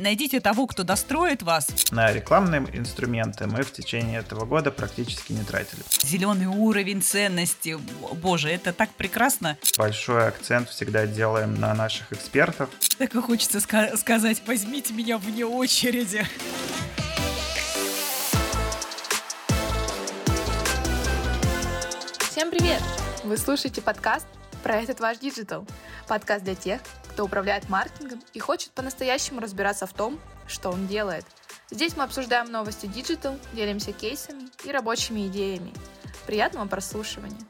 Найдите того, кто достроит вас. На рекламные инструменты мы в течение этого года практически не тратили. Зеленый уровень ценности. Боже, это так прекрасно. Большой акцент всегда делаем на наших экспертов. Так и хочется ска- сказать, возьмите меня вне очереди. Всем привет! Вы слушаете подкаст про этот ваш диджитал. Подкаст для тех, кто управляет маркетингом и хочет по-настоящему разбираться в том, что он делает. Здесь мы обсуждаем новости диджитал, делимся кейсами и рабочими идеями. Приятного прослушивания!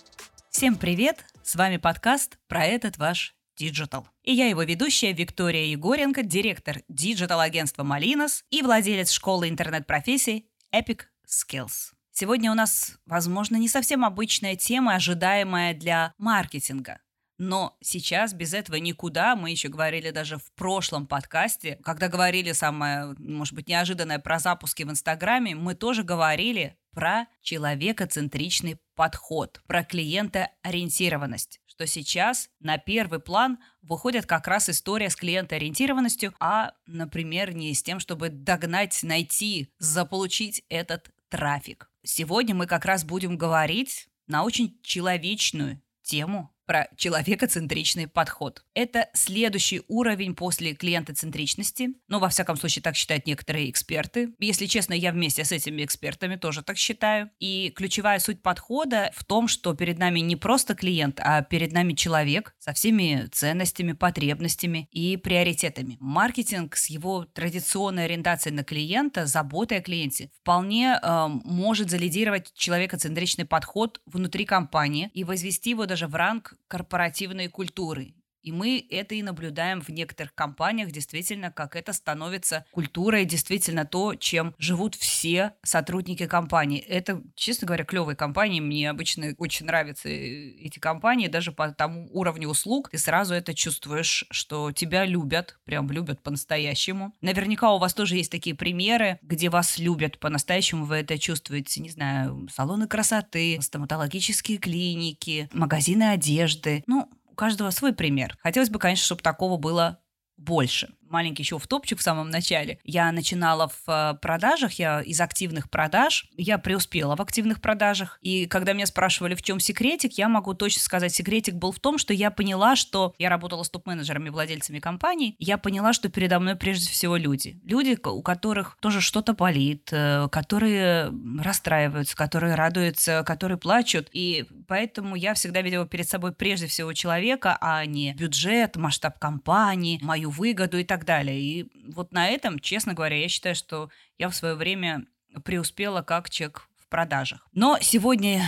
Всем привет! С вами подкаст про этот ваш Digital. И я его ведущая Виктория Егоренко, директор диджитал-агентства Malinas и владелец школы интернет-профессий Epic Skills. Сегодня у нас, возможно, не совсем обычная тема, ожидаемая для маркетинга. Но сейчас без этого никуда. Мы еще говорили даже в прошлом подкасте, когда говорили самое, может быть, неожиданное про запуски в Инстаграме, мы тоже говорили про человекоцентричный подход, про клиентоориентированность, что сейчас на первый план выходит как раз история с клиентоориентированностью, а, например, не с тем, чтобы догнать, найти, заполучить этот трафик. Сегодня мы как раз будем говорить на очень человечную тему про человекоцентричный подход. Это следующий уровень после клиентоцентричности. Ну, во всяком случае, так считают некоторые эксперты. Если честно, я вместе с этими экспертами тоже так считаю. И ключевая суть подхода в том, что перед нами не просто клиент, а перед нами человек со всеми ценностями, потребностями и приоритетами. Маркетинг с его традиционной ориентацией на клиента, заботой о клиенте, вполне э, может залидировать человекоцентричный подход внутри компании и возвести его даже в ранг корпоративной культуры. И мы это и наблюдаем в некоторых компаниях, действительно, как это становится культурой, действительно то, чем живут все сотрудники компании. Это, честно говоря, клевые компании. Мне обычно очень нравятся э, эти компании, даже по тому уровню услуг. Ты сразу это чувствуешь, что тебя любят, прям любят по-настоящему. Наверняка у вас тоже есть такие примеры, где вас любят по-настоящему, вы это чувствуете, не знаю, салоны красоты, стоматологические клиники, магазины одежды. Ну, каждого свой пример. Хотелось бы, конечно, чтобы такого было больше маленький еще в топчик в самом начале. Я начинала в э, продажах, я из активных продаж, я преуспела в активных продажах. И когда меня спрашивали, в чем секретик, я могу точно сказать, секретик был в том, что я поняла, что я работала с топ-менеджерами, владельцами компаний, я поняла, что передо мной прежде всего люди. Люди, у которых тоже что-то болит, э, которые расстраиваются, которые радуются, которые плачут. И поэтому я всегда видела перед собой прежде всего человека, а не бюджет, масштаб компании, мою выгоду и так так далее. И вот на этом, честно говоря, я считаю, что я в свое время преуспела как человек в продажах. Но сегодня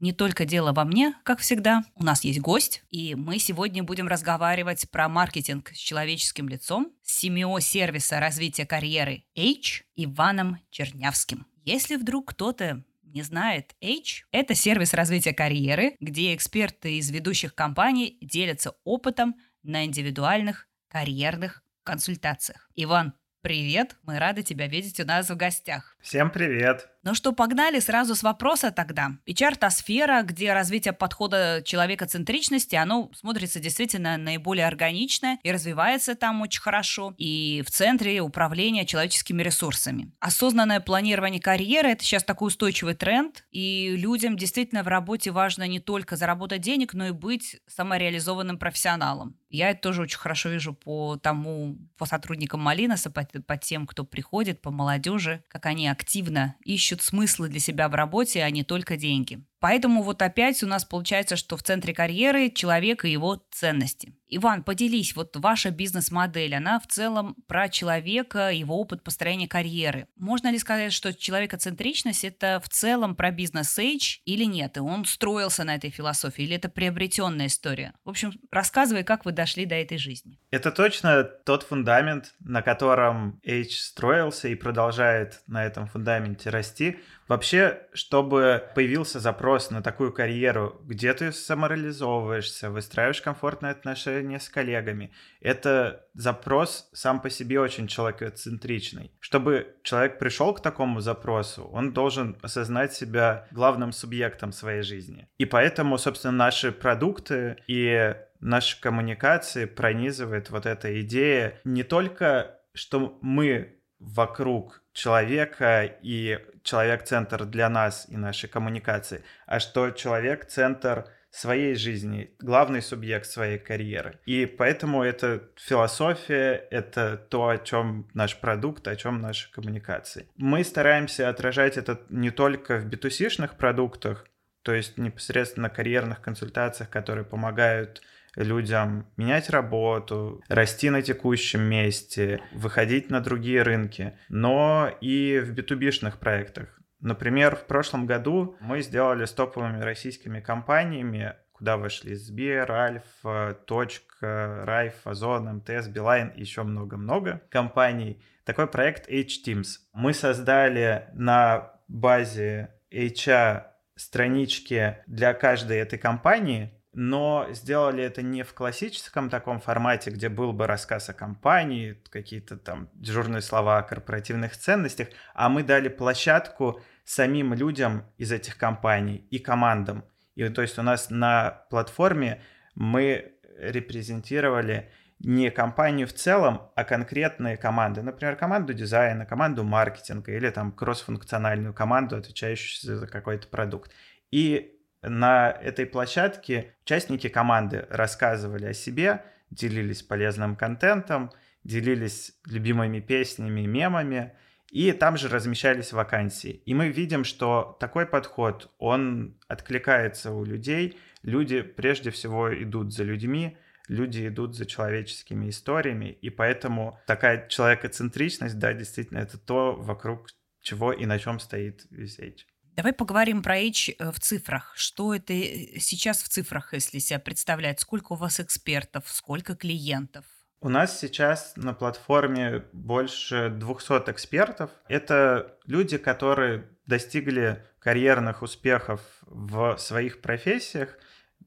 не только дело во мне, как всегда. У нас есть гость, и мы сегодня будем разговаривать про маркетинг с человеческим лицом с семио сервиса развития карьеры H Иваном Чернявским. Если вдруг кто-то не знает, H – это сервис развития карьеры, где эксперты из ведущих компаний делятся опытом на индивидуальных карьерных консультациях. Иван, привет! Мы рады тебя видеть у нас в гостях. Всем привет! Ну что, погнали сразу с вопроса тогда. HR-сфера, где развитие подхода человекоцентричности, оно смотрится действительно наиболее органично и развивается там очень хорошо. И в центре управления человеческими ресурсами. Осознанное планирование карьеры – это сейчас такой устойчивый тренд, и людям действительно в работе важно не только заработать денег, но и быть самореализованным профессионалом. Я это тоже очень хорошо вижу по тому, по сотрудникам Малиноса, по, по тем, кто приходит, по молодежи, как они активно ищут смыслы для себя в работе, а не только деньги. Поэтому вот опять у нас получается, что в центре карьеры человек и его ценности. Иван, поделись, вот ваша бизнес-модель, она в целом про человека, его опыт построения карьеры. Можно ли сказать, что человекоцентричность – это в целом про бизнес-эйдж или нет? И он строился на этой философии, или это приобретенная история? В общем, рассказывай, как вы дошли до этой жизни. Это точно тот фундамент, на котором Эйдж строился и продолжает на этом фундаменте расти. Вообще, чтобы появился запрос на такую карьеру, где ты самореализовываешься, выстраиваешь комфортные отношения с коллегами, это запрос сам по себе очень человекоцентричный. Чтобы человек пришел к такому запросу, он должен осознать себя главным субъектом своей жизни. И поэтому, собственно, наши продукты и наши коммуникации пронизывает вот эта идея не только что мы вокруг человека и человек-центр для нас и нашей коммуникации, а что человек-центр своей жизни, главный субъект своей карьеры. И поэтому это философия, это то, о чем наш продукт, о чем наши коммуникации. Мы стараемся отражать это не только в b продуктах, то есть непосредственно карьерных консультациях, которые помогают людям менять работу, расти на текущем месте, выходить на другие рынки, но и в b проектах. Например, в прошлом году мы сделали с топовыми российскими компаниями, куда вошли Сбер, Альфа, Точка, Райф, Озон, МТС, Билайн и еще много-много компаний, такой проект H-Teams. Мы создали на базе HR странички для каждой этой компании, но сделали это не в классическом таком формате, где был бы рассказ о компании, какие-то там дежурные слова о корпоративных ценностях, а мы дали площадку самим людям из этих компаний и командам. И то есть у нас на платформе мы репрезентировали не компанию в целом, а конкретные команды. Например, команду дизайна, команду маркетинга или там кроссфункциональную команду, отвечающую за какой-то продукт. И на этой площадке участники команды рассказывали о себе, делились полезным контентом, делились любимыми песнями, мемами, и там же размещались вакансии. И мы видим, что такой подход, он откликается у людей. Люди прежде всего идут за людьми, люди идут за человеческими историями, и поэтому такая человекоцентричность, да, действительно, это то, вокруг чего и на чем стоит весь. Давай поговорим про H э, в цифрах. Что это э, сейчас в цифрах, если себя представлять? Сколько у вас экспертов, сколько клиентов? У нас сейчас на платформе больше 200 экспертов. Это люди, которые достигли карьерных успехов в своих профессиях,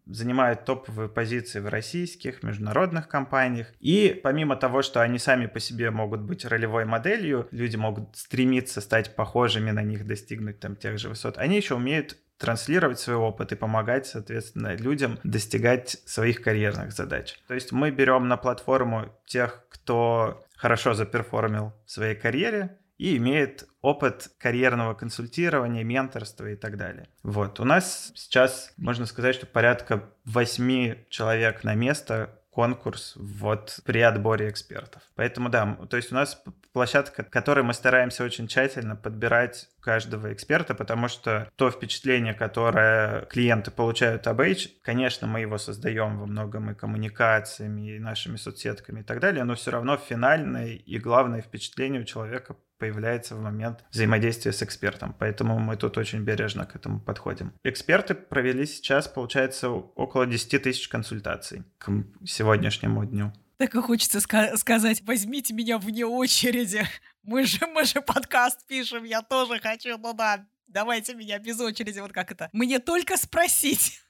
занимают топовые позиции в российских, международных компаниях. И помимо того, что они сами по себе могут быть ролевой моделью, люди могут стремиться стать похожими на них, достигнуть там тех же высот, они еще умеют транслировать свой опыт и помогать, соответственно, людям достигать своих карьерных задач. То есть мы берем на платформу тех, кто хорошо заперформил в своей карьере и имеет опыт карьерного консультирования, менторства и так далее. Вот. У нас сейчас, можно сказать, что порядка 8 человек на место конкурс вот при отборе экспертов. Поэтому да, то есть у нас площадка, которой мы стараемся очень тщательно подбирать каждого эксперта, потому что то впечатление, которое клиенты получают об H, конечно, мы его создаем во многом и коммуникациями, и нашими соцсетками и так далее, но все равно финальное и главное впечатление у человека появляется в момент взаимодействия с экспертом. Поэтому мы тут очень бережно к этому подходим. Эксперты провели сейчас, получается, около 10 тысяч консультаций к сегодняшнему дню. Так и хочется ска- сказать, возьмите меня вне очереди. Мы же, мы же подкаст пишем, я тоже хочу, ну да, давайте меня без очереди, вот как это. Мне только спросить.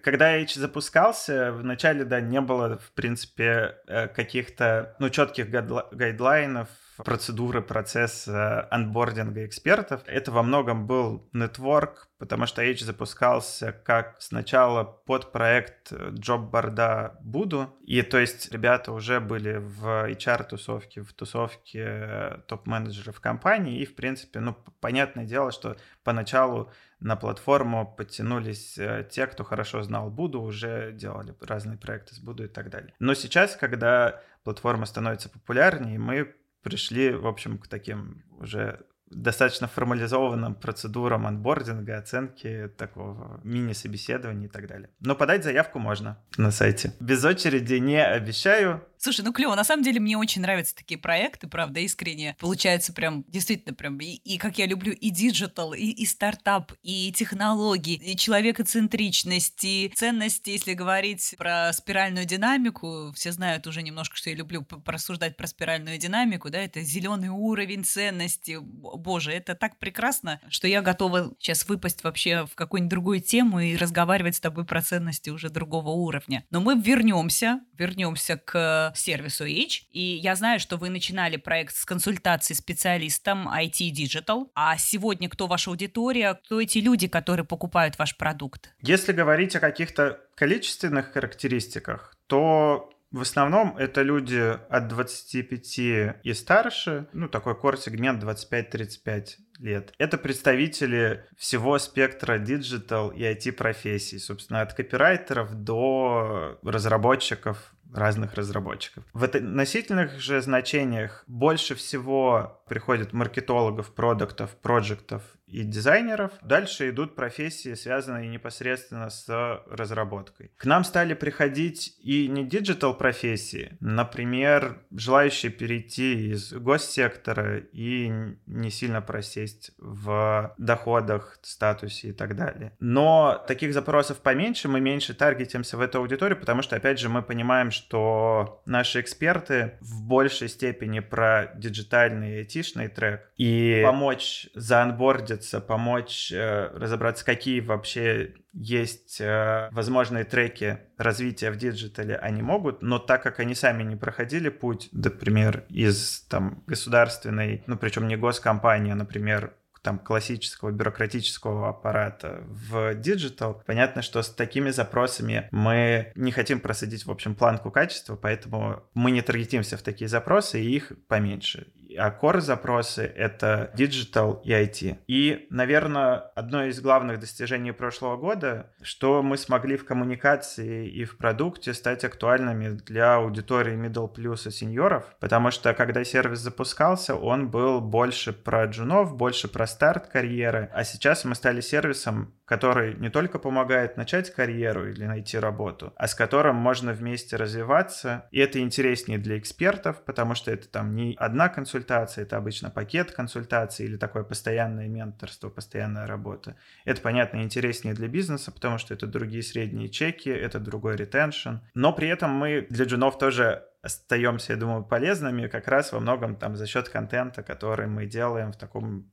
Когда H запускался, вначале, да, не было, в принципе, э, каких-то, ну, четких гайдлайнов, процедуры, процесс анбординга экспертов. Это во многом был нетворк, потому что H запускался как сначала под проект джоб-борда Буду, и то есть ребята уже были в HR-тусовке, в тусовке топ-менеджеров компании, и в принципе, ну, понятное дело, что поначалу на платформу подтянулись э, те, кто хорошо знал Буду, уже делали разные проекты с Буду и так далее. Но сейчас, когда платформа становится популярнее, мы пришли, в общем, к таким уже достаточно формализованным процедурам онбординга, оценки, такого мини-собеседования и так далее. Но подать заявку можно на сайте. Без очереди не обещаю, Слушай, ну клево. На самом деле мне очень нравятся такие проекты, правда, искренне. Получается прям, действительно прям, и, и как я люблю и диджитал, и, и стартап, и технологии, и человекоцентричность, и ценности, если говорить про спиральную динамику. Все знают уже немножко, что я люблю порассуждать про спиральную динамику, да, это зеленый уровень ценности. Боже, это так прекрасно, что я готова сейчас выпасть вообще в какую-нибудь другую тему и разговаривать с тобой про ценности уже другого уровня. Но мы вернемся, вернемся к сервису H. И я знаю, что вы начинали проект с консультацией специалистом IT Digital. А сегодня кто ваша аудитория? Кто эти люди, которые покупают ваш продукт? Если говорить о каких-то количественных характеристиках, то В основном это люди от 25 и старше, ну, такой core-сегмент 25-35 лет. Это представители всего спектра диджитал и IT-профессий, собственно, от копирайтеров до разработчиков, разных разработчиков. В относительных же значениях больше всего приходит маркетологов, продактов, проджектов и дизайнеров. Дальше идут профессии, связанные непосредственно с разработкой. К нам стали приходить и не диджитал профессии, например, желающие перейти из госсектора и не сильно просесть в доходах, статусе и так далее. Но таких запросов поменьше, мы меньше таргетимся в эту аудиторию, потому что, опять же, мы понимаем, что наши эксперты в большей степени про диджитальный и айтишный трек, и помочь заонбордить находится, помочь э, разобраться, какие вообще есть э, возможные треки развития в диджитале, они могут, но так как они сами не проходили путь, например, из там государственной, ну причем не госкомпании, а, например, там классического бюрократического аппарата в диджитал, понятно, что с такими запросами мы не хотим просадить, в общем, планку качества, поэтому мы не таргетимся в такие запросы, и их поменьше а core запросы — это digital и IT. И, наверное, одно из главных достижений прошлого года, что мы смогли в коммуникации и в продукте стать актуальными для аудитории middle plus и сеньоров, потому что когда сервис запускался, он был больше про джунов, больше про старт карьеры, а сейчас мы стали сервисом, который не только помогает начать карьеру или найти работу, а с которым можно вместе развиваться. И это интереснее для экспертов, потому что это там не одна консультация, это обычно пакет консультаций или такое постоянное менторство, постоянная работа. Это, понятно, интереснее для бизнеса, потому что это другие средние чеки, это другой ретеншн. Но при этом мы для джунов тоже остаемся, я думаю, полезными как раз во многом там за счет контента, который мы делаем в таком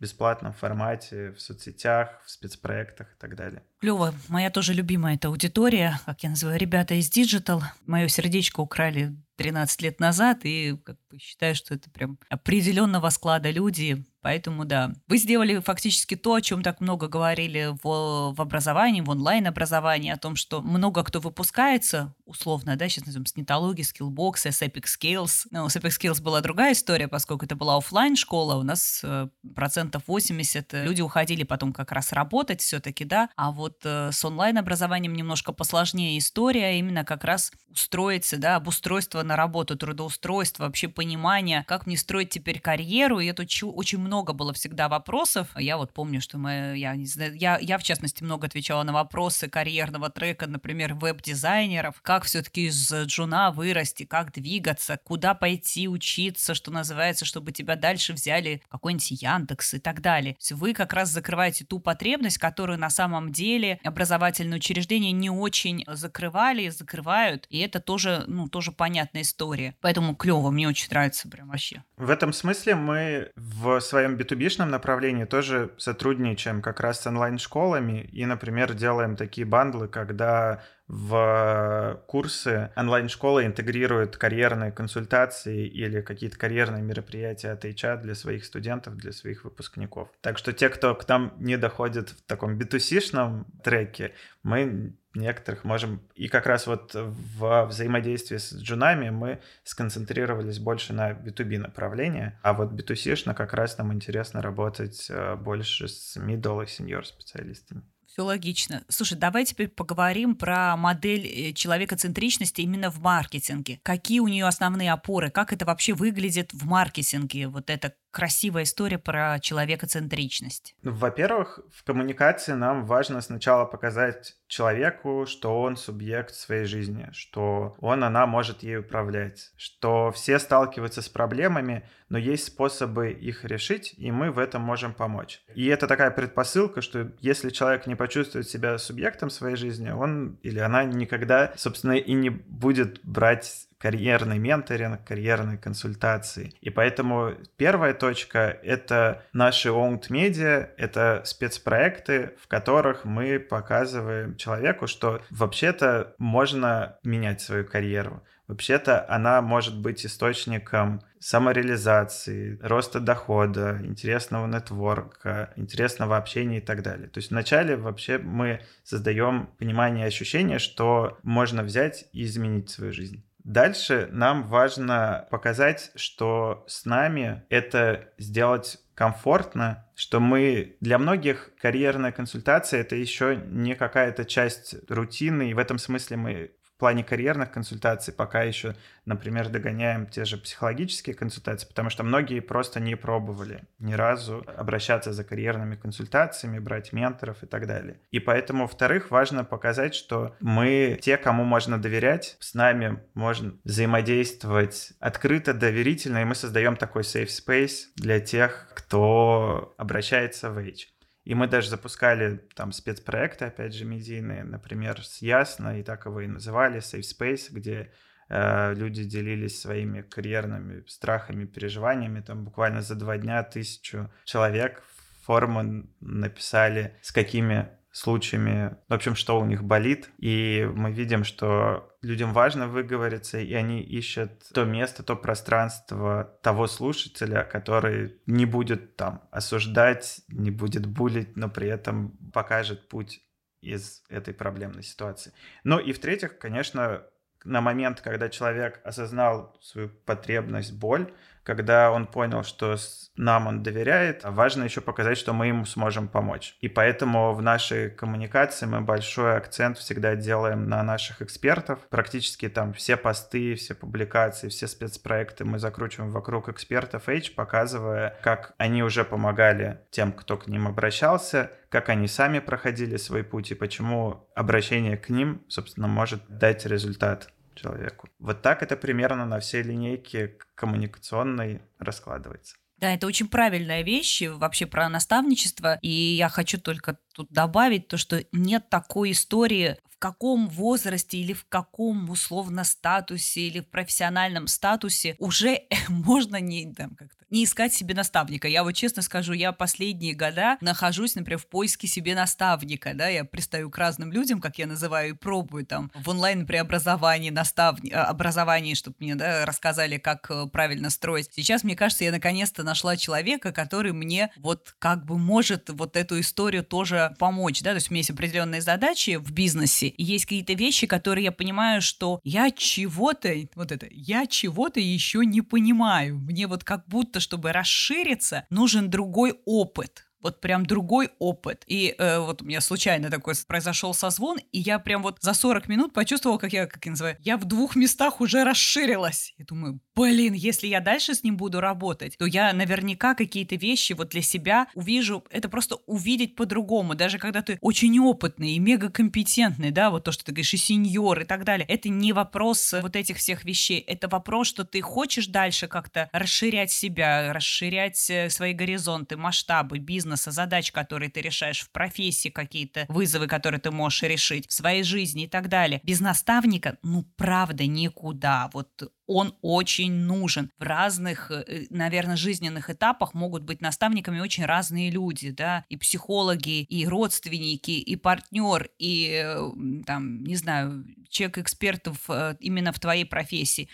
бесплатном формате, в соцсетях, в спецпроектах и так далее. Клево. Моя тоже любимая эта аудитория, как я называю, ребята из Digital. Мое сердечко украли 13 лет назад, и как бы, считаю, что это прям определенного склада люди, Поэтому да, вы сделали фактически то, о чем так много говорили в, в образовании, в онлайн-образовании, о том, что много кто выпускается, условно, да, сейчас назовем снитологии, скиллбоксы, с Epic Skills. Ну, с Epic Skills была другая история, поскольку это была офлайн школа у нас э, процентов 80 люди уходили потом как раз работать все-таки, да, а вот э, с онлайн-образованием немножко посложнее история, именно как раз устроиться, да, обустройство на работу, трудоустройство, вообще понимание, как мне строить теперь карьеру, и это очень было всегда вопросов. Я вот помню, что мы, я, не знаю, я, я в частности много отвечала на вопросы карьерного трека, например, веб-дизайнеров, как все-таки из джуна вырасти, как двигаться, куда пойти учиться, что называется, чтобы тебя дальше взяли какой-нибудь Яндекс и так далее. Вы как раз закрываете ту потребность, которую на самом деле образовательные учреждения не очень закрывали, закрывают, и это тоже, ну, тоже понятная история. Поэтому клево, мне очень нравится прям вообще. В этом смысле мы в своей своем B2B направлении тоже сотрудничаем как раз с онлайн-школами и, например, делаем такие бандлы, когда в курсы онлайн-школы интегрируют карьерные консультации или какие-то карьерные мероприятия от HR для своих студентов, для своих выпускников. Так что те, кто к нам не доходит в таком B2C-шном треке, мы некоторых можем... И как раз вот в взаимодействии с джунами мы сконцентрировались больше на B2B направлении, а вот B2C-шно как раз нам интересно работать э, больше с middle и senior специалистами. Все логично. Слушай, давай теперь поговорим про модель э, человекоцентричности именно в маркетинге. Какие у нее основные опоры? Как это вообще выглядит в маркетинге? Вот эта красивая история про человекоцентричность. Во-первых, в коммуникации нам важно сначала показать человеку, что он субъект своей жизни, что он, она может ей управлять, что все сталкиваются с проблемами, но есть способы их решить, и мы в этом можем помочь. И это такая предпосылка, что если человек не почувствует себя субъектом своей жизни, он или она никогда, собственно, и не будет брать карьерный менторинг, карьерные консультации. И поэтому первая точка — это наши owned media, это спецпроекты, в которых мы показываем человеку, что вообще-то можно менять свою карьеру. Вообще-то она может быть источником самореализации, роста дохода, интересного нетворка, интересного общения и так далее. То есть вначале вообще мы создаем понимание и ощущение, что можно взять и изменить свою жизнь. Дальше нам важно показать, что с нами это сделать комфортно, что мы для многих карьерная консультация это еще не какая-то часть рутины, и в этом смысле мы плане карьерных консультаций пока еще, например, догоняем те же психологические консультации, потому что многие просто не пробовали ни разу обращаться за карьерными консультациями, брать менторов и так далее. И поэтому, во-вторых, важно показать, что мы те, кому можно доверять, с нами можно взаимодействовать открыто, доверительно, и мы создаем такой safe space для тех, кто обращается в H. И мы даже запускали там спецпроекты, опять же, медийные, например, с Ясно, и так его и называли, Safe Space, где э, люди делились своими карьерными страхами, переживаниями. Там буквально за два дня тысячу человек форму написали, с какими случаями, в общем, что у них болит. И мы видим, что людям важно выговориться, и они ищут то место, то пространство того слушателя, который не будет там осуждать, не будет булить, но при этом покажет путь из этой проблемной ситуации. Ну и в-третьих, конечно, на момент, когда человек осознал свою потребность, боль, когда он понял, что нам он доверяет, важно еще показать, что мы ему сможем помочь. И поэтому в нашей коммуникации мы большой акцент всегда делаем на наших экспертов. Практически там все посты, все публикации, все спецпроекты мы закручиваем вокруг экспертов H, показывая, как они уже помогали тем, кто к ним обращался, как они сами проходили свой путь и почему обращение к ним, собственно, может дать результат человеку. Вот так это примерно на всей линейке коммуникационной раскладывается. Да, это очень правильная вещь вообще про наставничество. И я хочу только тут добавить то, что нет такой истории каком возрасте или в каком условно статусе или в профессиональном статусе уже можно не, там, как не искать себе наставника. Я вот честно скажу, я последние года нахожусь, например, в поиске себе наставника, да, я пристаю к разным людям, как я называю, и пробую там в онлайн-преобразовании наставни... Э, образовании, чтобы мне, да, рассказали, как э, правильно строить. Сейчас, мне кажется, я наконец-то нашла человека, который мне вот как бы может вот эту историю тоже помочь, да, то есть у меня есть определенные задачи в бизнесе, есть какие-то вещи, которые я понимаю, что я чего-то, вот это, я чего-то еще не понимаю. Мне вот как будто, чтобы расшириться, нужен другой опыт вот прям другой опыт. И э, вот у меня случайно такой произошел созвон, и я прям вот за 40 минут почувствовала, как я, как я называю, я в двух местах уже расширилась. И думаю, блин, если я дальше с ним буду работать, то я наверняка какие-то вещи вот для себя увижу, это просто увидеть по-другому, даже когда ты очень опытный и мега компетентный, да, вот то, что ты говоришь, и сеньор и так далее, это не вопрос вот этих всех вещей, это вопрос, что ты хочешь дальше как-то расширять себя, расширять э, свои горизонты, масштабы, бизнес, бизнеса, задач, которые ты решаешь в профессии, какие-то вызовы, которые ты можешь решить в своей жизни и так далее. Без наставника, ну, правда, никуда. Вот он очень нужен. В разных, э, наверное, жизненных этапах могут быть наставниками очень разные люди, да, и психологи, и родственники, и партнер, и, э, там, не знаю, человек экспертов э, именно в твоей профессии.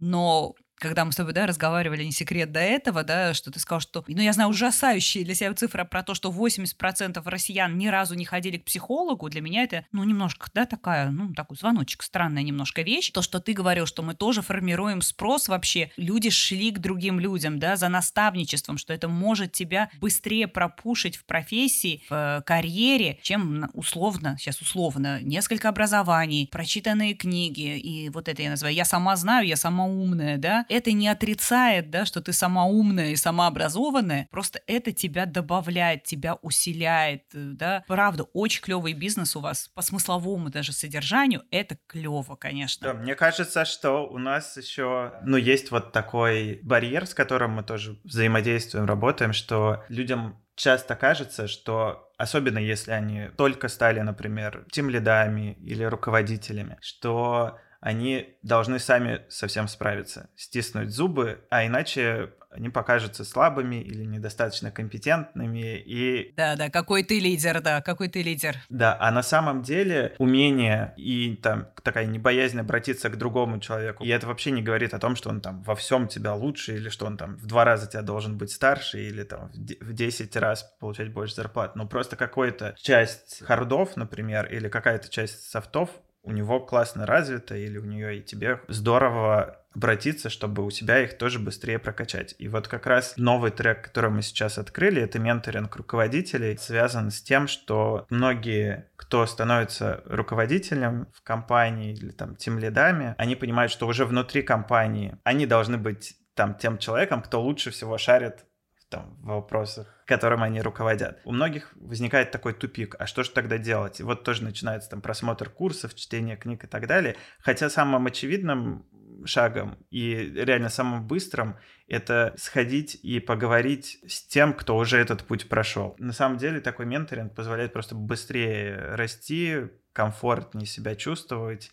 Но когда мы с тобой, да, разговаривали, не секрет до этого, да, что ты сказал, что, ну, я знаю ужасающие для себя цифры про то, что 80% россиян ни разу не ходили к психологу, для меня это, ну, немножко, да, такая, ну, такой звоночек, странная немножко вещь. То, что ты говорил, что мы тоже формируем спрос вообще, люди шли к другим людям, да, за наставничеством, что это может тебя быстрее пропушить в профессии, в э, карьере, чем условно, сейчас условно, несколько образований, прочитанные книги, и вот это я называю, я сама знаю, я сама умная, да, это не отрицает, да, что ты сама умная и сама образованная, просто это тебя добавляет, тебя усиляет, э, да. Правда, очень клевый бизнес у вас по смысловому даже содержанию, это клево, конечно. Да, мне кажется, что у нас еще, ну, есть вот такой барьер, с которым мы тоже взаимодействуем, работаем, что людям часто кажется, что особенно если они только стали, например, тем лидами или руководителями, что они должны сами совсем справиться, стиснуть зубы, а иначе они покажутся слабыми или недостаточно компетентными и... Да-да, какой ты лидер, да, какой ты лидер. Да, а на самом деле умение и там такая непоязнь обратиться к другому человеку, и это вообще не говорит о том, что он там во всем тебя лучше или что он там в два раза тебя должен быть старше или там в 10 раз получать больше зарплат, но просто какая-то часть хардов, например, или какая-то часть софтов у него классно развито или у нее и тебе здорово обратиться, чтобы у себя их тоже быстрее прокачать. И вот как раз новый трек, который мы сейчас открыли, это менторинг руководителей, связан с тем, что многие, кто становится руководителем в компании или там тем лидами, они понимают, что уже внутри компании они должны быть там тем человеком, кто лучше всего шарит там, в вопросах, которым они руководят. У многих возникает такой тупик, а что же тогда делать? И вот тоже начинается там просмотр курсов, чтение книг и так далее. Хотя самым очевидным шагом и реально самым быстрым это сходить и поговорить с тем, кто уже этот путь прошел. На самом деле такой менторинг позволяет просто быстрее расти, комфортнее себя чувствовать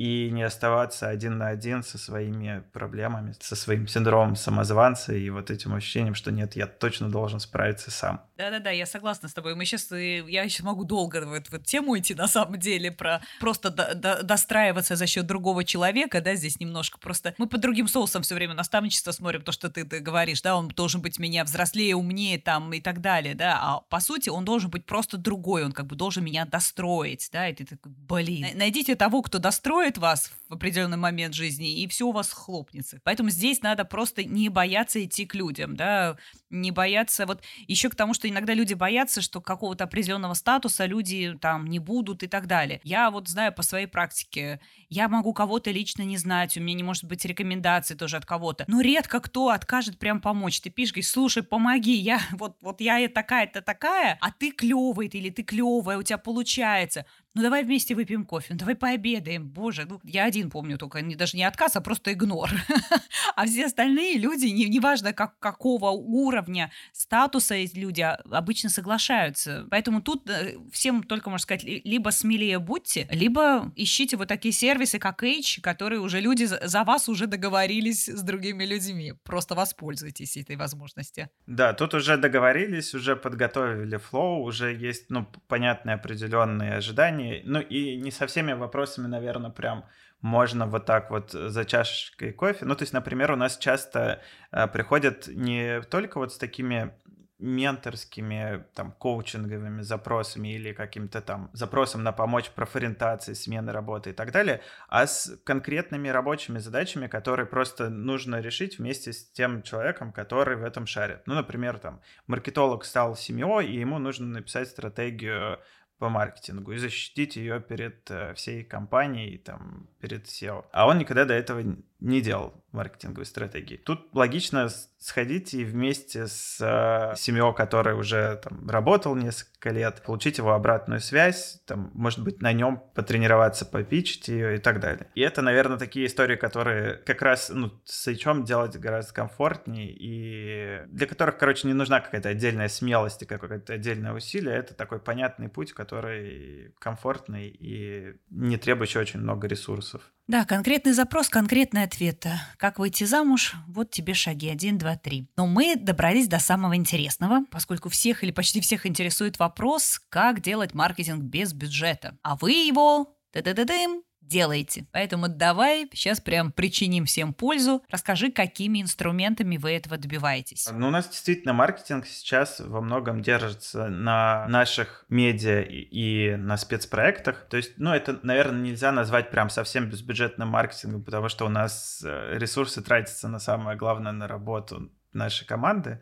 и не оставаться один на один со своими проблемами, со своим синдромом самозванца и вот этим ощущением, что нет, я точно должен справиться сам. Да-да-да, я согласна с тобой. Мы сейчас, э, я сейчас могу долго в эту, в тему идти, на самом деле, про просто до, до, достраиваться за счет другого человека, да, здесь немножко просто... Мы по другим соусам все время наставничество смотрим, то, что ты, ты говоришь, да, он должен быть меня взрослее, умнее там и так далее, да, а по сути он должен быть просто другой, он как бы должен меня достроить, да, и ты такой, блин, найдите того, кто достроит вас в определенный момент жизни, и все у вас хлопнется. Поэтому здесь надо просто не бояться идти к людям, да, не бояться, вот еще к тому, что иногда люди боятся, что какого-то определенного статуса люди там не будут и так далее. Я вот знаю по своей практике, я могу кого-то лично не знать, у меня не может быть рекомендации тоже от кого-то, но редко кто откажет прям помочь. Ты пишешь, говоришь, слушай, помоги, я вот, вот я такая-то такая, а ты клевый или ты клевая, у тебя получается ну давай вместе выпьем кофе, ну давай пообедаем. Боже, ну я один помню только, не, даже не отказ, а просто игнор. а все остальные люди, не, неважно как, какого уровня статуса эти люди, а, обычно соглашаются. Поэтому тут э, всем только можно сказать, либо смелее будьте, либо ищите вот такие сервисы, как H, которые уже люди за вас уже договорились с другими людьми. Просто воспользуйтесь этой возможностью. Да, тут уже договорились, уже подготовили флоу, уже есть, ну, понятные определенные ожидания, компании. Ну и не со всеми вопросами, наверное, прям можно вот так вот за чашечкой кофе. Ну, то есть, например, у нас часто э, приходят не только вот с такими менторскими, там, коучинговыми запросами или каким-то там запросом на помочь профориентации, смены работы и так далее, а с конкретными рабочими задачами, которые просто нужно решить вместе с тем человеком, который в этом шарит. Ну, например, там, маркетолог стал семьей, и ему нужно написать стратегию по маркетингу и защитить ее перед э, всей компанией, там, перед SEO. А он никогда до этого не делал маркетинговой стратегии. Тут логично сходить и вместе с э, семьей, который уже там работал несколько лет, получить его обратную связь, там, может быть, на нем потренироваться, попичить ее и так далее. И это, наверное, такие истории, которые как раз ну, с HR делать гораздо комфортнее и для которых, короче, не нужна какая-то отдельная смелость и какое-то отдельное усилие. Это такой понятный путь, который комфортный и не требующий очень много ресурсов. Да, конкретный запрос, конкретный ответ. Как выйти замуж? Вот тебе шаги. Один, два, три. Но мы добрались до самого интересного, поскольку всех или почти всех интересует вопрос, как делать маркетинг без бюджета. А вы его... Та-да-да-дым, делаете. Поэтому давай сейчас прям причиним всем пользу. Расскажи, какими инструментами вы этого добиваетесь. Ну, у нас действительно маркетинг сейчас во многом держится на наших медиа и, на спецпроектах. То есть, ну, это, наверное, нельзя назвать прям совсем безбюджетным маркетингом, потому что у нас э, ресурсы тратятся на самое главное, на работу нашей команды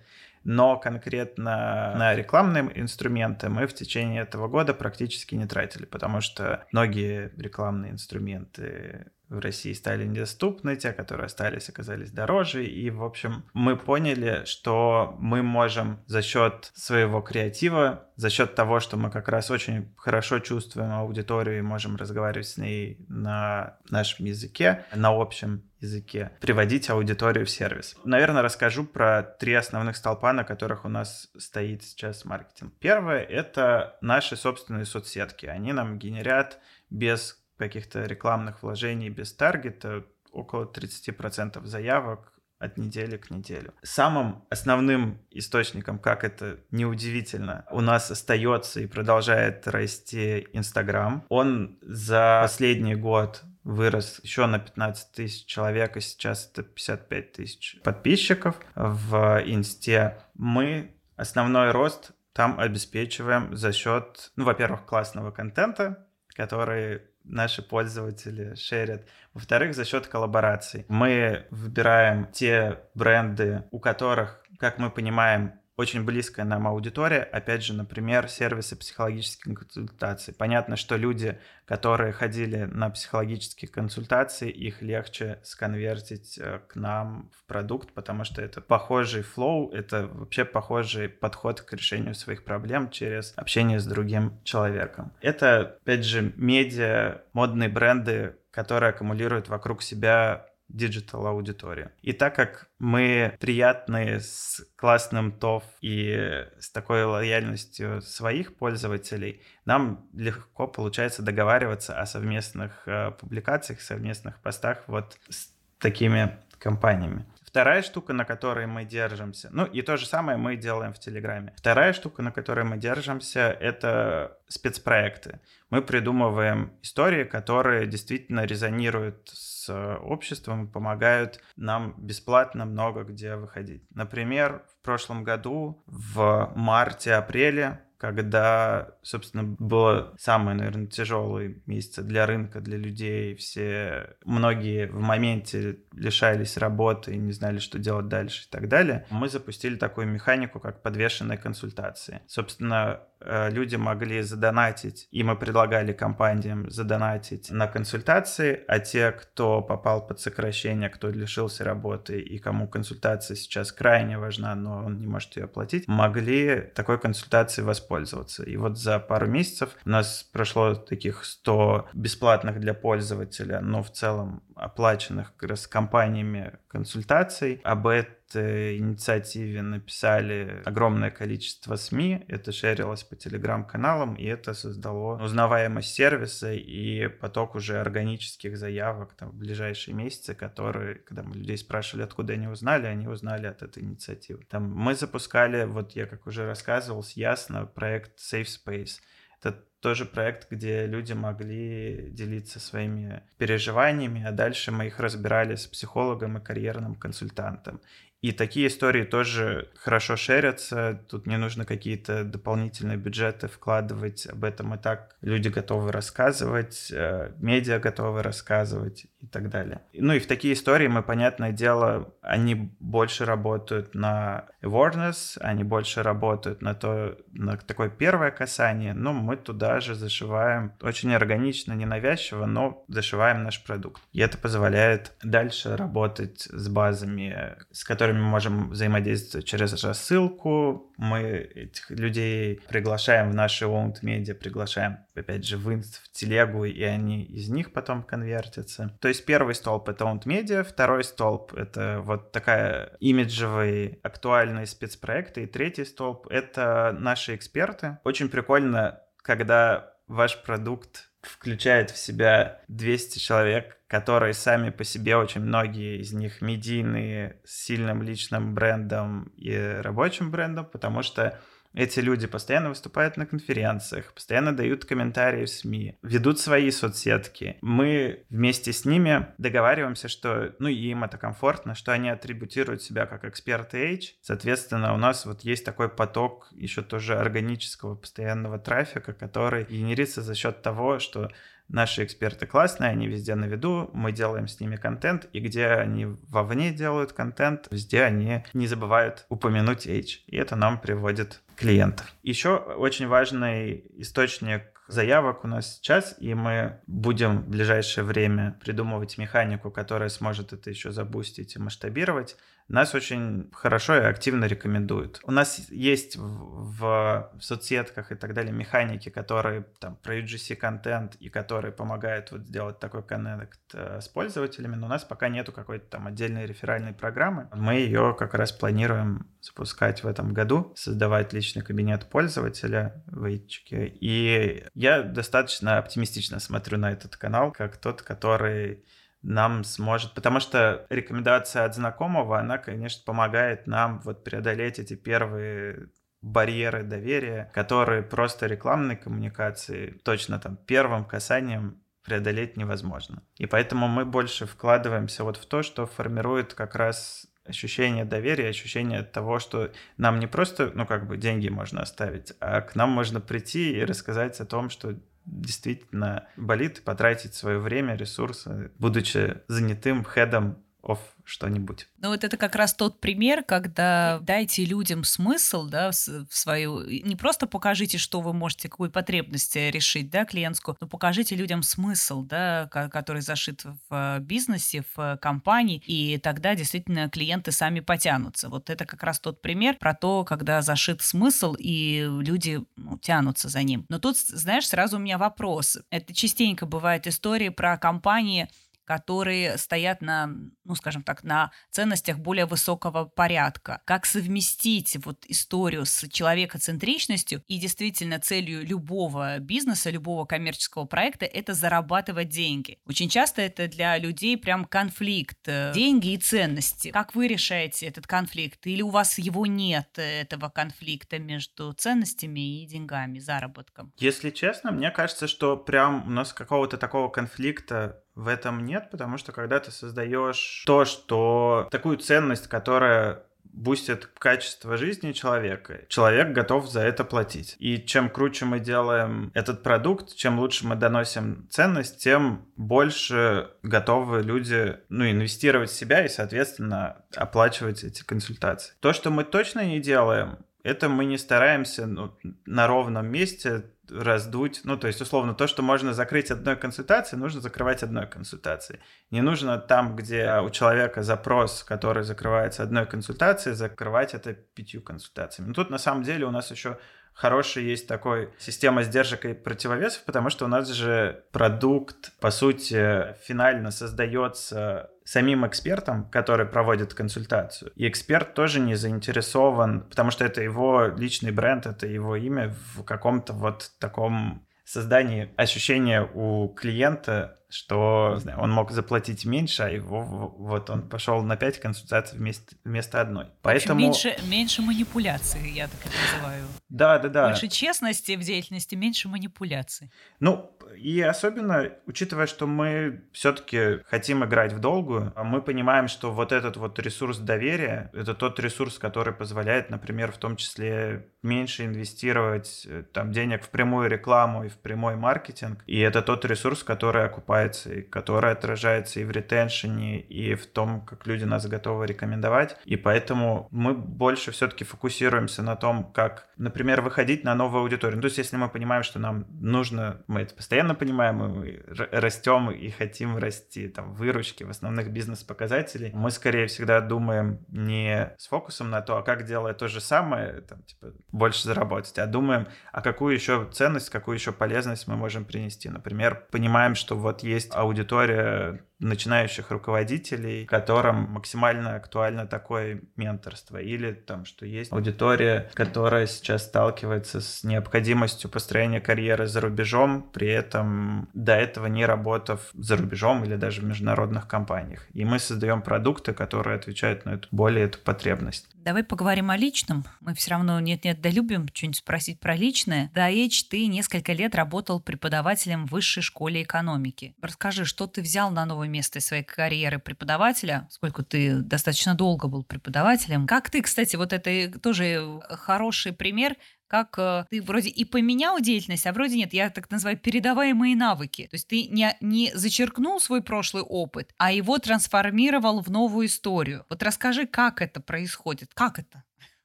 но конкретно на рекламные инструменты мы в течение этого года практически не тратили, потому что многие рекламные инструменты в России стали недоступны, те, которые остались, оказались дороже. И, в общем, мы поняли, что мы можем за счет своего креатива, за счет того, что мы как раз очень хорошо чувствуем аудиторию и можем разговаривать с ней на нашем языке, на общем языке, приводить аудиторию в сервис. Наверное, расскажу про три основных столпа, на которых у нас стоит сейчас маркетинг. Первое — это наши собственные соцсетки. Они нам генерят без каких-то рекламных вложений без таргета около 30% заявок от недели к неделе. Самым основным источником, как это неудивительно, у нас остается и продолжает расти Инстаграм. Он за последний год вырос еще на 15 тысяч человек, и сейчас это 55 тысяч подписчиков в Инсте. Мы основной рост там обеспечиваем за счет, ну, во-первых, классного контента, который наши пользователи шерят. Во-вторых, за счет коллабораций. Мы выбираем те бренды, у которых, как мы понимаем, очень близкая нам аудитория. Опять же, например, сервисы психологических консультаций. Понятно, что люди, которые ходили на психологические консультации, их легче сконвертить э, к нам в продукт, потому что это похожий flow, это вообще похожий подход к решению своих проблем через общение с другим человеком. Это, опять же, медиа, модные бренды, которые аккумулируют вокруг себя диджитал аудиторию. И так как мы приятные с классным TOV и с такой лояльностью своих пользователей, нам легко получается договариваться о совместных э, публикациях, совместных постах вот с такими компаниями. Вторая штука, на которой мы держимся, ну и то же самое мы делаем в Телеграме. Вторая штука, на которой мы держимся, это спецпроекты. Мы придумываем истории, которые действительно резонируют с обществом и помогают нам бесплатно много где выходить. Например, в прошлом году в марте-апреле когда, собственно, было самые, наверное, тяжелые месяцы для рынка, для людей. Все, многие в моменте лишались работы и не знали, что делать дальше и так далее. Мы запустили такую механику, как подвешенные консультации. Собственно, люди могли задонатить, и мы предлагали компаниям задонатить на консультации, а те, кто попал под сокращение, кто лишился работы и кому консультация сейчас крайне важна, но он не может ее оплатить, могли такой консультацией воспользоваться. И вот за пару месяцев у нас прошло таких 100 бесплатных для пользователя, но в целом оплаченных как раз компаниями консультаций. Об этой инициативе написали огромное количество СМИ, это шерилось по телеграм-каналам, и это создало узнаваемость сервиса и поток уже органических заявок там, в ближайшие месяцы, которые, когда мы людей спрашивали, откуда они узнали, они узнали от этой инициативы. Там мы запускали, вот я как уже рассказывал, ясно проект Safe Space. Это тоже проект, где люди могли делиться своими переживаниями, а дальше мы их разбирали с психологом и карьерным консультантом. И такие истории тоже хорошо шерятся. Тут не нужно какие-то дополнительные бюджеты вкладывать. Об этом и так люди готовы рассказывать, э, медиа готовы рассказывать и так далее. Ну и в такие истории мы, понятное дело, они больше работают на awareness, они больше работают на то, на такое первое касание, но мы туда же зашиваем очень органично, ненавязчиво, но зашиваем наш продукт. И это позволяет дальше работать с базами, с которыми которыми мы можем взаимодействовать через рассылку. Мы этих людей приглашаем в наши owned медиа, приглашаем, опять же, в инст, в телегу, и они из них потом конвертятся. То есть первый столб — это owned медиа, второй столб — это вот такая имиджевые, актуальные спецпроекты, и третий столб — это наши эксперты. Очень прикольно, когда ваш продукт включает в себя 200 человек, которые сами по себе, очень многие из них медийные, с сильным личным брендом и рабочим брендом, потому что эти люди постоянно выступают на конференциях, постоянно дают комментарии в СМИ, ведут свои соцсетки. Мы вместе с ними договариваемся, что, ну, им это комфортно, что они атрибутируют себя как эксперты H. Соответственно, у нас вот есть такой поток еще тоже органического постоянного трафика, который генерится за счет того, что Наши эксперты классные, они везде на виду, мы делаем с ними контент, и где они вовне делают контент, везде они не забывают упомянуть H, и это нам приводит клиентов. Еще очень важный источник заявок у нас сейчас, и мы будем в ближайшее время придумывать механику, которая сможет это еще забустить и масштабировать. Нас очень хорошо и активно рекомендуют. У нас есть в, в соцсетках и так далее механики, которые там про UGC-контент и которые помогают вот сделать такой коннект э, с пользователями, но у нас пока нету какой-то там отдельной реферальной программы. Мы ее как раз планируем запускать в этом году, создавать личный кабинет пользователя в Итчике. И я достаточно оптимистично смотрю на этот канал, как тот, который нам сможет, потому что рекомендация от знакомого, она, конечно, помогает нам вот преодолеть эти первые барьеры доверия, которые просто рекламной коммуникации точно там первым касанием преодолеть невозможно. И поэтому мы больше вкладываемся вот в то, что формирует как раз ощущение доверия, ощущение того, что нам не просто, ну, как бы деньги можно оставить, а к нам можно прийти и рассказать о том, что действительно болит, потратить свое время, ресурсы, будучи занятым хедом of что-нибудь. Ну вот это как раз тот пример, когда дайте людям смысл, да, в свою... Не просто покажите, что вы можете, какую потребность решить, да, клиентскую, но покажите людям смысл, да, который зашит в бизнесе, в компании, и тогда действительно клиенты сами потянутся. Вот это как раз тот пример про то, когда зашит смысл, и люди ну, тянутся за ним. Но тут, знаешь, сразу у меня вопрос. Это частенько бывает истории про компании, которые стоят на, ну, скажем так, на ценностях более высокого порядка. Как совместить вот историю с человекоцентричностью и действительно целью любого бизнеса, любого коммерческого проекта – это зарабатывать деньги. Очень часто это для людей прям конфликт э, деньги и ценности. Как вы решаете этот конфликт? Или у вас его нет, этого конфликта между ценностями и деньгами, заработком? Если честно, мне кажется, что прям у нас какого-то такого конфликта в этом нет, потому что когда ты создаешь то, что такую ценность, которая бустит качество жизни человека, человек готов за это платить. И чем круче мы делаем этот продукт, чем лучше мы доносим ценность, тем больше готовы люди ну, инвестировать в себя и, соответственно, оплачивать эти консультации. То, что мы точно не делаем, это мы не стараемся ну, на ровном месте раздуть, ну, то есть, условно, то, что можно закрыть одной консультацией, нужно закрывать одной консультацией. Не нужно там, где у человека запрос, который закрывается одной консультацией, закрывать это пятью консультациями. Но тут, на самом деле, у нас еще хорошая есть такой система сдержек и противовесов, потому что у нас же продукт, по сути, финально создается самим экспертом, который проводит консультацию. И эксперт тоже не заинтересован, потому что это его личный бренд, это его имя в каком-то вот таком создании ощущения у клиента что знаю, он мог заплатить меньше, а его вот он пошел на 5 консультаций вместо, вместо одной. Поэтому... Меньше, меньше манипуляций, я так это называю. Да, да, да. Больше честности в деятельности, меньше манипуляций. Ну, и особенно, учитывая, что мы все-таки хотим играть в долгую, а мы понимаем, что вот этот вот ресурс доверия, это тот ресурс, который позволяет, например, в том числе меньше инвестировать э, там денег в прямую рекламу и в прямой маркетинг. И это тот ресурс, который окупает окупается, и которая отражается и в ретеншене, и в том, как люди нас готовы рекомендовать. И поэтому мы больше все-таки фокусируемся на том, как, например, выходить на новую аудиторию. Ну, то есть, если мы понимаем, что нам нужно, мы это постоянно понимаем, мы растем и хотим расти, там, выручки в основных бизнес-показателей, мы скорее всегда думаем не с фокусом на то, а как делая то же самое, там, типа, больше заработать, а думаем, а какую еще ценность, какую еще полезность мы можем принести. Например, понимаем, что вот есть аудитория начинающих руководителей, которым максимально актуально такое менторство. Или там, что есть аудитория, которая сейчас сталкивается с необходимостью построения карьеры за рубежом, при этом до этого не работав за рубежом или даже в международных компаниях. И мы создаем продукты, которые отвечают на эту более эту потребность. Давай поговорим о личном. Мы все равно нет-нет, да любим что-нибудь спросить про личное. Да, Эйч, ты несколько лет работал преподавателем в высшей школе экономики. Расскажи, что ты взял на новое место из своей карьеры преподавателя? Сколько ты достаточно долго был преподавателем? Как ты, кстати, вот это тоже хороший пример как э, ты вроде и поменял деятельность, а вроде нет, я так называю передаваемые навыки. То есть ты не, не зачеркнул свой прошлый опыт, а его трансформировал в новую историю. Вот расскажи, как это происходит, как это?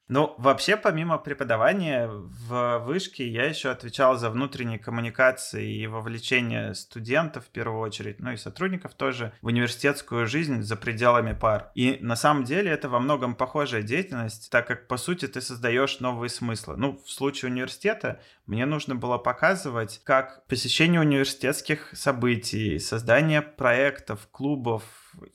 Ну, вообще, помимо преподавания в вышке, я еще отвечал за внутренние коммуникации и вовлечение студентов в первую очередь, ну и сотрудников тоже, в университетскую жизнь за пределами пар. И на самом деле это во многом похожая деятельность, так как, по сути, ты создаешь новые смыслы. Ну, в случае университета мне нужно было показывать, как посещение университетских событий, создание проектов, клубов,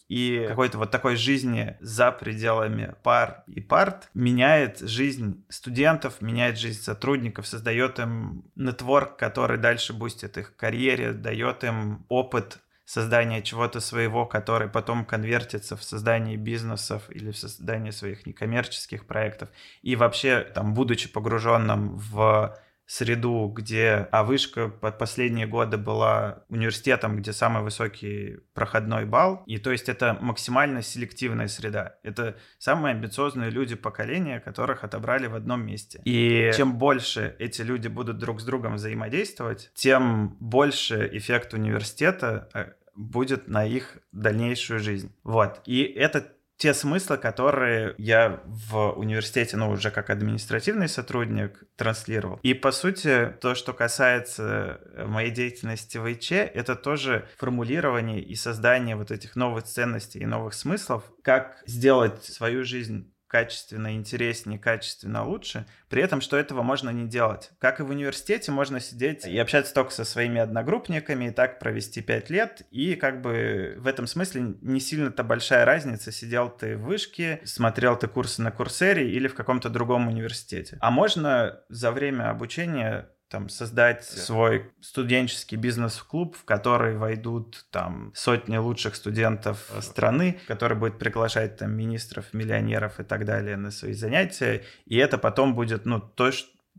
и какой-то вот такой жизни за пределами пар и парт меняет жизнь студентов, меняет жизнь сотрудников, создает им нетворк, который дальше бустит их карьере, дает им опыт создания чего-то своего, который потом конвертится в создание бизнесов или в создание своих некоммерческих проектов. И вообще, там, будучи погруженным в среду, где а вышка под последние годы была университетом, где самый высокий проходной балл. И то есть это максимально селективная среда. Это самые амбициозные люди поколения, которых отобрали в одном месте. И чем больше эти люди будут друг с другом взаимодействовать, тем больше эффект университета э, будет на их дальнейшую жизнь. Вот. И это те смыслы, которые я в университете, ну, уже как административный сотрудник транслировал. И, по сути, то, что касается моей деятельности в ИЧ, это тоже формулирование и создание вот этих новых ценностей и новых смыслов, как сделать свою жизнь качественно интереснее, качественно лучше, при этом, что этого можно не делать. Как и в университете, можно сидеть и общаться только со своими одногруппниками, и так провести пять лет, и как бы в этом смысле не сильно-то большая разница, сидел ты в вышке, смотрел ты курсы на Курсере или в каком-то другом университете. А можно за время обучения там создать yeah. свой студенческий бизнес-клуб, в который войдут там сотни лучших студентов страны, который будет приглашать там министров, миллионеров и так далее на свои занятия, и это потом будет, ну, то,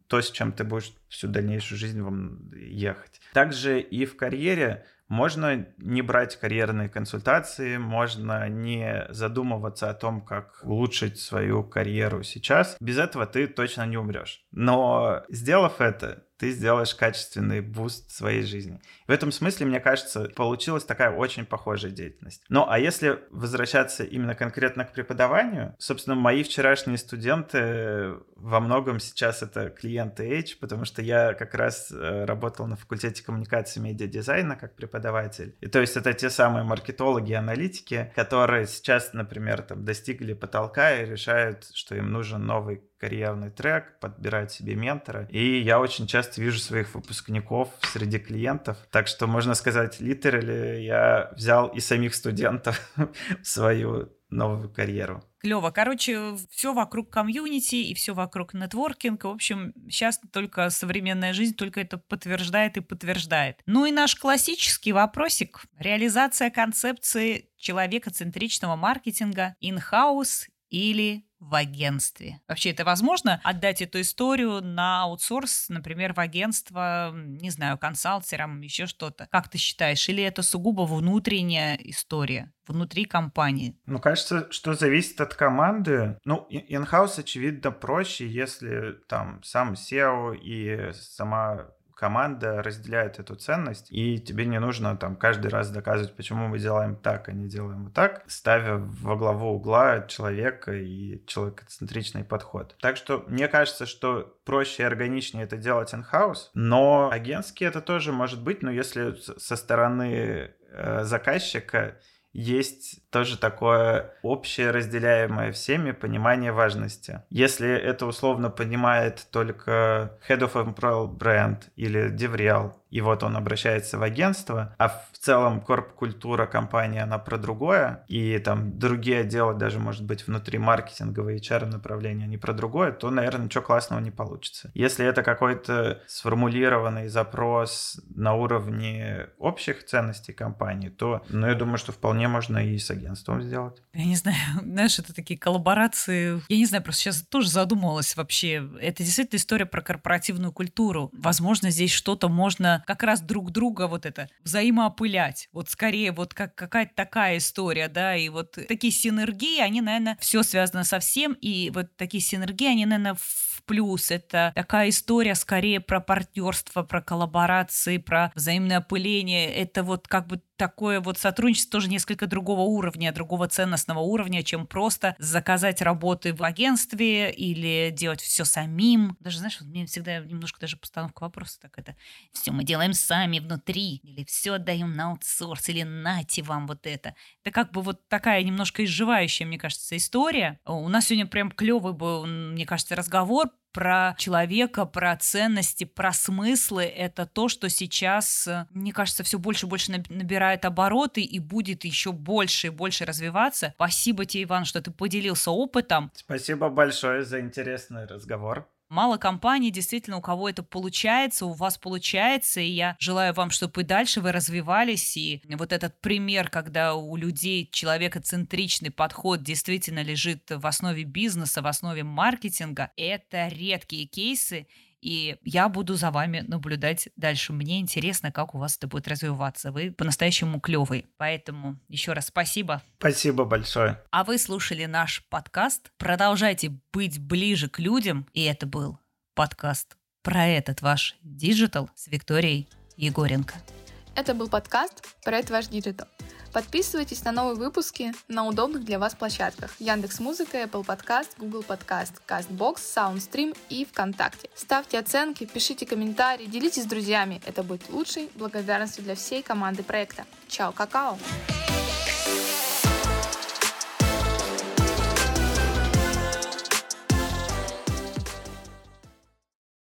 то с чем ты будешь всю дальнейшую жизнь вам ехать. Также и в карьере можно не брать карьерные консультации, можно не задумываться о том, как улучшить свою карьеру сейчас. Без этого ты точно не умрешь. Но сделав это, ты сделаешь качественный буст своей жизни. В этом смысле, мне кажется, получилась такая очень похожая деятельность. Ну, а если возвращаться именно конкретно к преподаванию, собственно, мои вчерашние студенты во многом сейчас это клиенты H, потому что я как раз э, работал на факультете коммуникации медиадизайна как преподаватель. И то есть это те самые маркетологи и аналитики, которые сейчас, например, там достигли потолка и решают, что им нужен новый карьерный трек, подбирать себе ментора. И я очень часто вижу своих выпускников среди клиентов. Так что, можно сказать, литерали я взял и самих студентов в свою новую карьеру. Клево. Короче, все вокруг комьюнити и все вокруг нетворкинга. В общем, сейчас только современная жизнь только это подтверждает и подтверждает. Ну и наш классический вопросик. Реализация концепции человекоцентричного маркетинга in-house или в агентстве. Вообще это возможно отдать эту историю на аутсорс, например, в агентство, не знаю, консалтерам, еще что-то. Как ты считаешь? Или это сугубо внутренняя история? внутри компании? Ну, кажется, что зависит от команды. Ну, in-house, очевидно, проще, если там сам SEO и сама команда разделяет эту ценность, и тебе не нужно там каждый раз доказывать, почему мы делаем так, а не делаем вот так, ставя во главу угла человека и человекоцентричный подход. Так что мне кажется, что проще и органичнее это делать in-house, но агентский это тоже может быть, но если со стороны э, заказчика есть тоже такое общее, разделяемое всеми понимание важности. Если это условно понимает только Head of Employee Brand или DevRel, и вот он обращается в агентство, а в целом корп-культура компании, она про другое, и там другие отделы, даже, может быть, внутри маркетингового HR направления, они про другое, то, наверное, ничего классного не получится. Если это какой-то сформулированный запрос на уровне общих ценностей компании, то, ну, я думаю, что вполне можно и с агентством сделать. Я не знаю, знаешь, это такие коллаборации. Я не знаю, просто сейчас тоже задумывалась вообще. Это действительно история про корпоративную культуру. Возможно, здесь что-то можно как раз друг друга вот это взаимоопылять. Вот скорее вот как какая-то такая история, да, и вот такие синергии, они, наверное, все связано со всем, и вот такие синергии, они, наверное, в плюс. Это такая история скорее про партнерство, про коллаборации, про взаимное опыление. Это вот как бы такое вот сотрудничество тоже несколько другого уровня, другого ценностного уровня, чем просто заказать работы в агентстве или делать все самим. Даже, знаешь, вот мне всегда немножко даже постановка вопроса так это все мы делаем сами внутри, или все отдаем на аутсорс, или нате вам вот это. Это как бы вот такая немножко изживающая, мне кажется, история. У нас сегодня прям клевый был, мне кажется, разговор про человека, про ценности, про смыслы. Это то, что сейчас, мне кажется, все больше и больше набирает обороты и будет еще больше и больше развиваться. Спасибо тебе, Иван, что ты поделился опытом. Спасибо большое за интересный разговор. Мало компаний, действительно, у кого это получается, у вас получается, и я желаю вам, чтобы и дальше вы развивались, и вот этот пример, когда у людей человекоцентричный подход действительно лежит в основе бизнеса, в основе маркетинга, это редкие кейсы, и я буду за вами наблюдать дальше. Мне интересно, как у вас это будет развиваться. Вы по-настоящему клевый. Поэтому еще раз спасибо. Спасибо большое. А вы слушали наш подкаст. Продолжайте быть ближе к людям. И это был подкаст про этот ваш диджитал с Викторией Егоренко. Это был подкаст про этот ваш диджитал. Подписывайтесь на новые выпуски на удобных для вас площадках Яндекс Музыка, Apple Podcast, Google Podcast, CastBox, SoundStream и ВКонтакте. Ставьте оценки, пишите комментарии, делитесь с друзьями. Это будет лучшей благодарностью для всей команды проекта. Чао, какао!